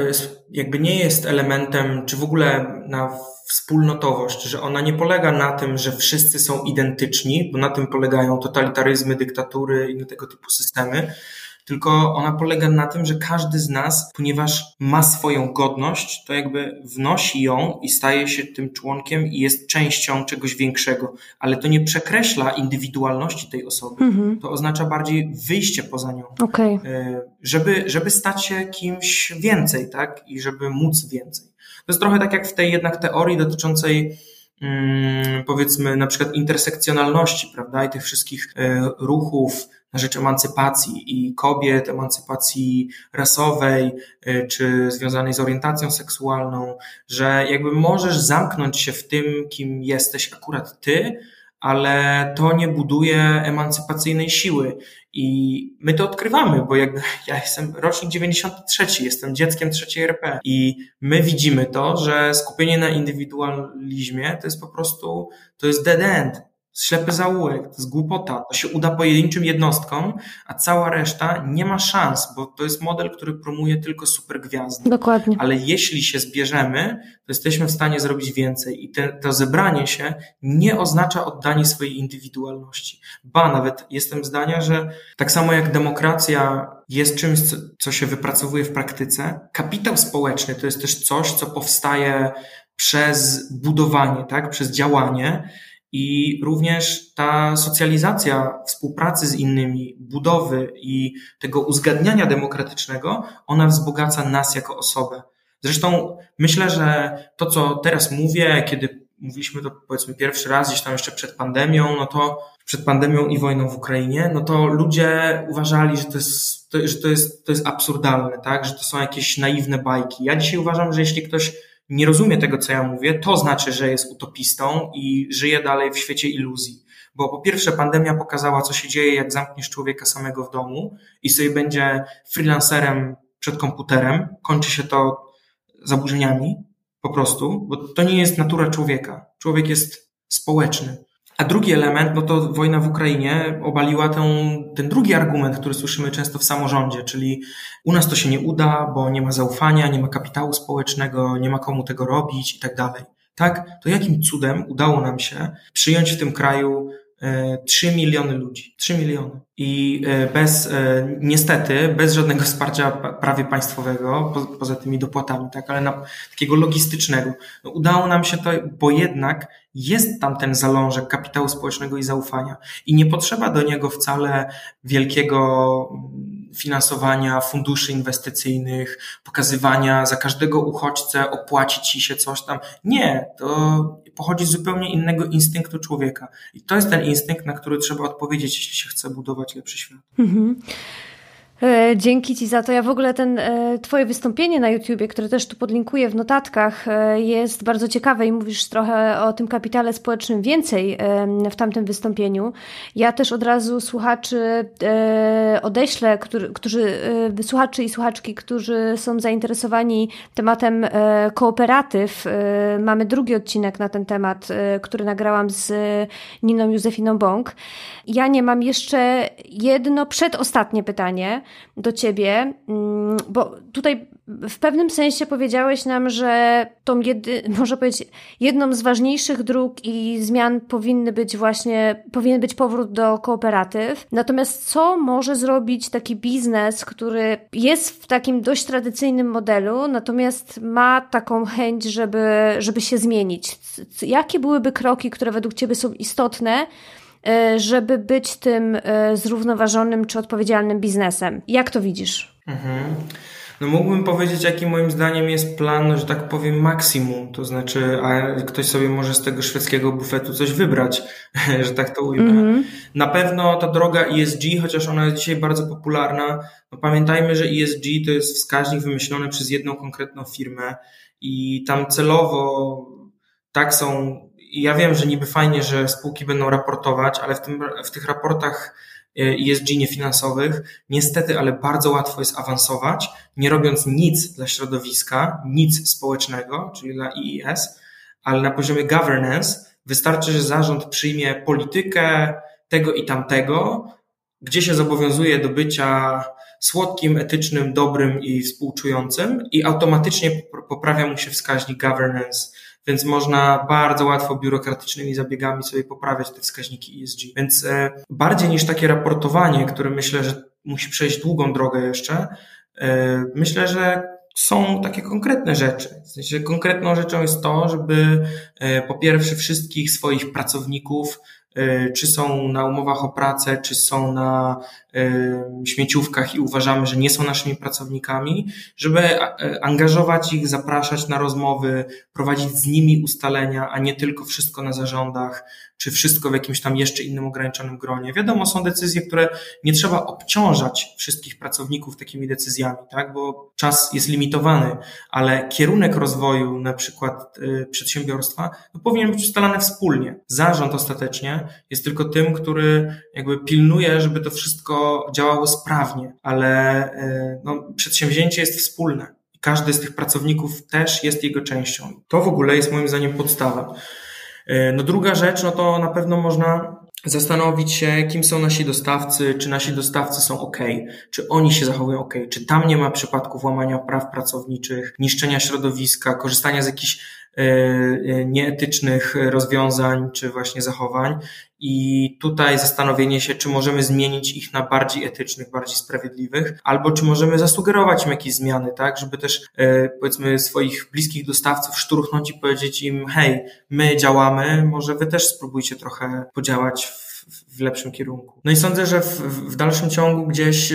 jakby nie jest elementem, czy w ogóle na wspólnotowość, że ona nie polega na tym, że wszyscy są identyczni, bo na tym polegają totalitaryzmy, dyktatury i tego typu systemy, tylko ona polega na tym, że każdy z nas, ponieważ ma swoją godność, to jakby wnosi ją i staje się tym członkiem i jest częścią czegoś większego, ale to nie przekreśla indywidualności tej osoby. Mhm. To oznacza bardziej wyjście poza nią. Okay. E, żeby, żeby stać się kimś więcej, tak? I żeby móc więcej. To jest trochę tak jak w tej jednak teorii dotyczącej mm, powiedzmy na przykład intersekcjonalności, prawda, i tych wszystkich e, ruchów na rzecz emancypacji i kobiet, emancypacji rasowej, e, czy związanej z orientacją seksualną, że jakby możesz zamknąć się w tym, kim jesteś akurat ty, ale to nie buduje emancypacyjnej siły. I my to odkrywamy, bo jakby [LAUGHS] ja jestem rocznik 93, jestem dzieckiem trzeciej RP i my widzimy to, że skupienie na indywidualizmie to jest po prostu, to jest dead end ślepy zaułek, to jest głupota. To się uda pojedynczym jednostkom, a cała reszta nie ma szans, bo to jest model, który promuje tylko supergwiazdy. Dokładnie. Ale jeśli się zbierzemy, to jesteśmy w stanie zrobić więcej i te, to zebranie się nie oznacza oddanie swojej indywidualności. Ba, nawet jestem zdania, że tak samo jak demokracja jest czymś, co, co się wypracowuje w praktyce, kapitał społeczny to jest też coś, co powstaje przez budowanie, tak, przez działanie, i również ta socjalizacja współpracy z innymi, budowy i tego uzgadniania demokratycznego, ona wzbogaca nas jako osobę. Zresztą myślę, że to, co teraz mówię, kiedy mówiliśmy to powiedzmy pierwszy raz gdzieś tam jeszcze przed pandemią, no to przed pandemią i wojną w Ukrainie, no to ludzie uważali, że to jest, to, że to jest, to jest absurdalne, tak? Że to są jakieś naiwne bajki. Ja dzisiaj uważam, że jeśli ktoś nie rozumie tego, co ja mówię, to znaczy, że jest utopistą i żyje dalej w świecie iluzji. Bo po pierwsze, pandemia pokazała, co się dzieje, jak zamkniesz człowieka samego w domu i sobie będzie freelancerem przed komputerem. Kończy się to zaburzeniami, po prostu, bo to nie jest natura człowieka. Człowiek jest społeczny. A drugi element, no to wojna w Ukrainie obaliła ten, ten drugi argument, który słyszymy często w samorządzie, czyli u nas to się nie uda, bo nie ma zaufania, nie ma kapitału społecznego, nie ma komu tego robić i tak dalej. Tak? To jakim cudem udało nam się przyjąć w tym kraju 3 e, miliony ludzi. 3 miliony. I e, bez, e, niestety, bez żadnego wsparcia prawie państwowego, poza tymi dopłatami, tak, ale na, takiego logistycznego. No, udało nam się to, bo jednak jest tam ten zalążek kapitału społecznego i zaufania. I nie potrzeba do niego wcale wielkiego mm, finansowania funduszy inwestycyjnych, pokazywania za każdego uchodźcę opłaci ci się coś tam. Nie, to pochodzi z zupełnie innego instynktu człowieka. I to jest ten instynkt, na który trzeba odpowiedzieć, jeśli się chce budować lepszy świat. Mhm. E, dzięki Ci za to. Ja w ogóle ten e, Twoje wystąpienie na YouTubie, które też tu podlinkuję w notatkach, e, jest bardzo ciekawe i mówisz trochę o tym kapitale społecznym więcej w tamtym wystąpieniu. Ja też od razu słuchaczy odeślę, którzy, słuchaczy i słuchaczki, którzy są zainteresowani tematem kooperatyw. Mamy drugi odcinek na ten temat, który nagrałam z Niną Józefiną Bąk. Ja nie mam jeszcze jedno przedostatnie pytanie do ciebie, mm, bo tutaj w pewnym sensie powiedziałeś nam, że tą jedy, [LAUGHS] może powiedzieć, jedną z ważniejszych dróg i zmian powinny być właśnie, powinien być powrót do kooperatyw. Natomiast co może zrobić taki biznes, który jest w takim dość tradycyjnym modelu, natomiast ma taką chęć, żeby, żeby się zmienić? Jakie byłyby kroki, które według ciebie są istotne, żeby być tym e, zrównoważonym czy odpowiedzialnym biznesem. Jak to widzisz? Mhm. No mógłbym powiedzieć, jaki moim zdaniem jest plan, że tak powiem, maksimum. To znaczy, a ktoś sobie może z tego szwedzkiego bufetu coś wybrać, [LAUGHS] że tak to ujmę. Mm -hmm. Na pewno ta droga ESG, chociaż ona jest dzisiaj bardzo popularna, no pamiętajmy, że ESG to jest wskaźnik wymyślony przez jedną konkretną firmę i tam celowo tak są i ja wiem, że niby fajnie, że spółki będą raportować, ale w, tym, w tych raportach ESG niefinansowych, niestety, ale bardzo łatwo jest awansować, nie robiąc nic dla środowiska, nic społecznego, czyli dla EES, ale na poziomie governance wystarczy, że zarząd przyjmie politykę tego i tamtego, gdzie się zobowiązuje do bycia słodkim, etycznym, dobrym i współczującym i automatycznie poprawia mu się wskaźnik governance więc można bardzo łatwo biurokratycznymi zabiegami sobie poprawiać te wskaźniki ESG. Więc e, bardziej niż takie raportowanie, które myślę, że musi przejść długą drogę jeszcze, e, myślę, że są takie konkretne rzeczy. W sensie konkretną rzeczą jest to, żeby e, po pierwsze wszystkich swoich pracowników czy są na umowach o pracę, czy są na śmieciówkach i uważamy, że nie są naszymi pracownikami, żeby e, angażować ich, zapraszać na rozmowy, prowadzić z nimi ustalenia, a nie tylko wszystko na zarządach, czy wszystko w jakimś tam jeszcze innym ograniczonym gronie. Wiadomo, są decyzje, które nie trzeba obciążać wszystkich pracowników takimi decyzjami, tak, bo czas jest limitowany, ale kierunek rozwoju na przykład przedsiębiorstwa no, powinien być ustalany wspólnie. Zarząd ostatecznie jest tylko tym, który jakby pilnuje, żeby to wszystko działało sprawnie, ale e, no, przedsięwzięcie jest wspólne. i Każdy z tych pracowników też jest jego częścią. To w ogóle jest moim zdaniem podstawa. E, no druga rzecz, no to na pewno można zastanowić się, kim są nasi dostawcy, czy nasi dostawcy są ok, czy oni się zachowują ok, czy tam nie ma przypadków łamania praw pracowniczych, niszczenia środowiska, korzystania z jakichś nieetycznych rozwiązań czy właśnie zachowań. I tutaj zastanowienie się, czy możemy zmienić ich na bardziej etycznych, bardziej sprawiedliwych, albo czy możemy zasugerować im jakieś zmiany, tak, żeby też e, powiedzmy swoich bliskich dostawców szturchnąć i powiedzieć im, hej, my działamy, może wy też spróbujcie trochę podziałać w w lepszym kierunku. No i sądzę, że w, w dalszym ciągu gdzieś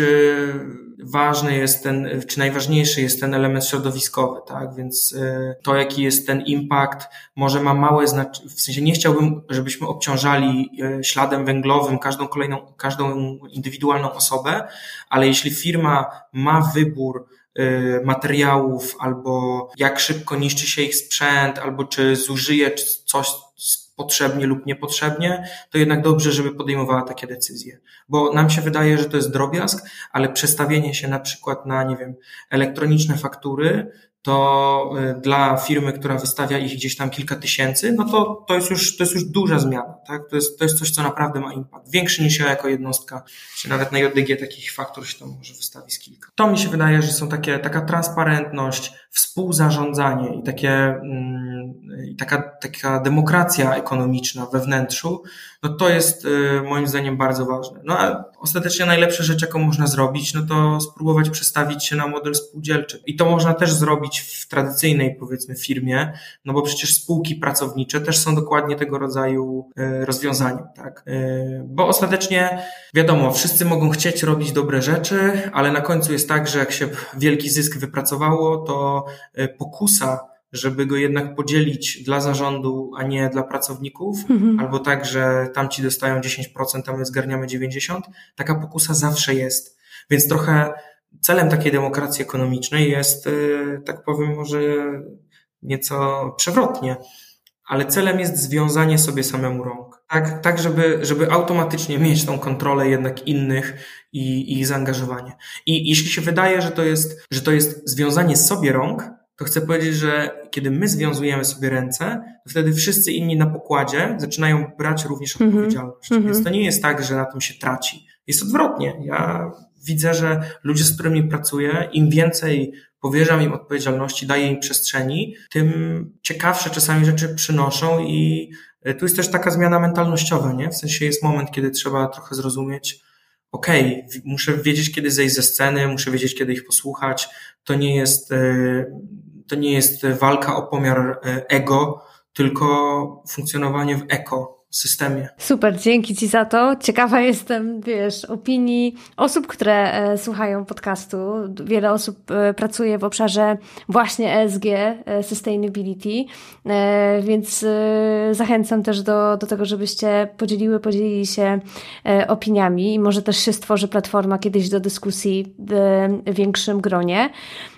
ważny jest ten, czy najważniejszy jest ten element środowiskowy, tak? Więc to, jaki jest ten impact, może ma małe znaczenie, w sensie nie chciałbym, żebyśmy obciążali śladem węglowym każdą kolejną, każdą indywidualną osobę, ale jeśli firma ma wybór Y, materiałów, albo jak szybko niszczy się ich sprzęt, albo czy zużyje coś potrzebnie lub niepotrzebnie, to jednak dobrze, żeby podejmowała takie decyzje. Bo nam się wydaje, że to jest drobiazg, ale przestawienie się na przykład na, nie wiem, elektroniczne faktury, to y, dla firmy, która wystawia ich gdzieś tam kilka tysięcy, no to, to, jest, już, to jest już duża zmiana. Tak? To, jest, to jest coś, co naprawdę ma impact. Większy niż ja jako jednostka, czy nawet na JDG takich faktur się tam może wystawi z kilka. To mi się wydaje, że są takie, taka transparentność, współzarządzanie i takie, mm, taka, taka demokracja ekonomiczna we wnętrzu, no to jest y, moim zdaniem bardzo ważne. No a ostatecznie najlepsza rzecz, jaką można zrobić, no to spróbować przestawić się na model spółdzielczy. I to można też zrobić w tradycyjnej, powiedzmy, firmie, no bo przecież spółki pracownicze też są dokładnie tego rodzaju y, rozwiązaniem, tak? Y, bo ostatecznie, wiadomo, wszyscy mogą chcieć robić dobre rzeczy, ale na końcu jest tak, że jak się wielki zysk wypracowało, to pokusa żeby go jednak podzielić dla zarządu, a nie dla pracowników, mhm. albo tak, że tamci dostają 10%, a my zgarniamy 90%, taka pokusa zawsze jest. Więc trochę celem takiej demokracji ekonomicznej jest, y, tak powiem, może nieco przewrotnie, ale celem jest związanie sobie samemu rąk. Tak, tak żeby, żeby automatycznie mieć tą kontrolę jednak innych i, i zaangażowanie. I jeśli się wydaje, że to jest, że to jest związanie sobie rąk, to chcę powiedzieć, że kiedy my związujemy sobie ręce, to wtedy wszyscy inni na pokładzie zaczynają brać również mhm. odpowiedzialność. Mm -hmm. Więc to nie jest tak, że na tym się traci. Jest odwrotnie. Ja widzę, że ludzie, z którymi pracuję, im więcej powierzam im odpowiedzialności, daję im przestrzeni, tym ciekawsze czasami rzeczy przynoszą i tu jest też taka zmiana mentalnościowa, nie? W sensie jest moment, kiedy trzeba trochę zrozumieć, okej, okay, muszę wiedzieć, kiedy zejść ze sceny, muszę wiedzieć, kiedy ich posłuchać. To nie jest e, to nie jest walka o pomiar e, ego, tylko funkcjonowanie w eko systemie. Super, dzięki Ci za to. Ciekawa jestem, wiesz, opinii osób, które e, słuchają podcastu. Wiele osób e, pracuje w obszarze właśnie ESG, e, Sustainability, więc zachęcam też do, do tego, żebyście podzieliły, podzielili się opiniami i może też się stworzy platforma kiedyś do dyskusji w większym gronie.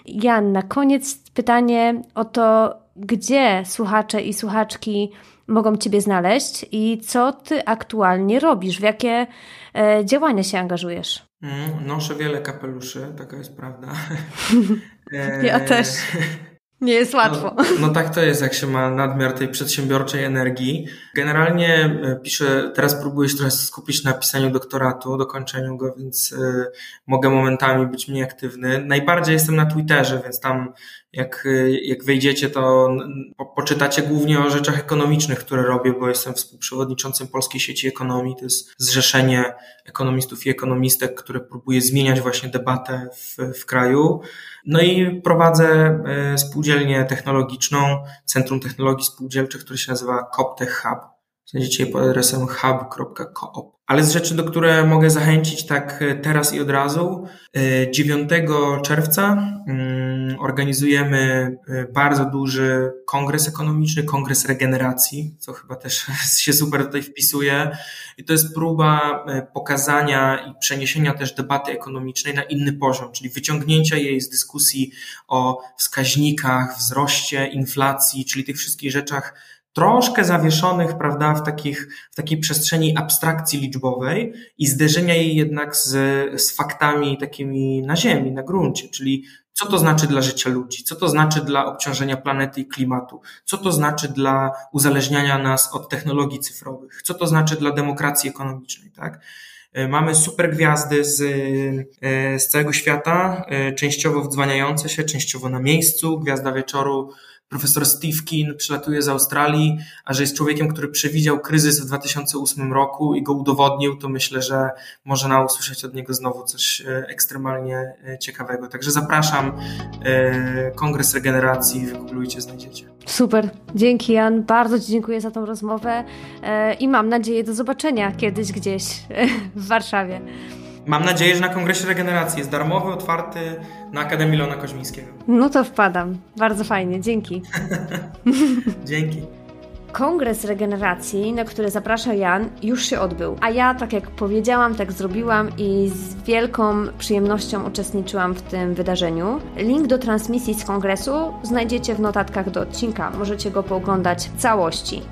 Jan, na koniec pytanie o to, gdzie słuchacze i słuchaczki mogą Ciebie znaleźć i co Ty aktualnie robisz, w jakie e, działania się angażujesz? Mm, noszę wiele kapeluszy, taka jest prawda. [LAUGHS] ja też. Nie jest łatwo. No, no, tak to jest, jak się ma nadmiar tej przedsiębiorczej energii. Generalnie e, piszę, teraz próbuję się trochę skupić na pisaniu doktoratu, dokończeniu go, więc y, mogę momentami być mniej aktywny. Najbardziej jestem na Twitterze, więc tam jak, jak wejdziecie, to po, poczytacie głównie o rzeczach ekonomicznych, które robię, bo jestem współprzewodniczącym Polskiej Sieci Ekonomii. To jest zrzeszenie ekonomistów i ekonomistek, które próbuje zmieniać właśnie debatę w, w kraju. No i prowadzę e, spółdzielnię technologiczną, Centrum Technologii Spółdzielczych, które się nazywa CopTech Hub. Znajdziecie je pod adresem hub.coop. Ale z rzeczy, do które mogę zachęcić tak e, teraz i od razu, 9 e, czerwca mm, organizujemy e, bardzo duży kongres ekonomiczny, kongres regeneracji, co chyba też [LAUGHS] się super tutaj wpisuje. I to jest próba pokazania i przeniesienia też debaty ekonomicznej na inny poziom, czyli wyciągnięcia jej z dyskusji o wskaźnikach, wzroście, inflacji, czyli tych wszystkich rzeczach, troszkę zawieszonych, prawda, w, takich, w takiej przestrzeni abstrakcji liczbowej i zderzenia jej jednak z, z faktami takimi na ziemi, na gruncie, czyli co to znaczy dla życia ludzi, co to znaczy dla obciążenia planety i klimatu, co to znaczy dla uzależniania nas od technologii cyfrowych, co to znaczy dla demokracji ekonomicznej, tak? E, mamy super gwiazdy z, e, z całego świata, e, częściowo wdzwaniające się, częściowo na miejscu. Gwiazda wieczoru profesor Steve Keen przylatuje z Australii, a że jest człowiekiem, który przewidział kryzys w 2008 roku i go udowodnił, to myślę, że można usłyszeć od niego znowu coś e, ekstremalnie e, ciekawego. Także zapraszam. E, Kongres Regeneracji, wygooglujcie, znajdziecie. Super, dzięki Jan, bardzo Ci dziękuję za tą rozmowę i mam nadzieję do zobaczenia kiedyś gdzieś [LAUGHS] w Warszawie. Mam nadzieję, że na Kongresie Regeneracji jest darmowy, otwarty na Akademii Lona Koźmińskiego. No to wpadam. Bardzo fajnie, dzięki. [LAUGHS] dzięki. Kongres Regeneracji, na który zaprasza Jan, już się odbył. A ja, tak jak powiedziałam, tak zrobiłam i z wielką przyjemnością uczestniczyłam w tym wydarzeniu. Link do transmisji z kongresu znajdziecie w notatkach do odcinka. Możecie go pooglądać w całości.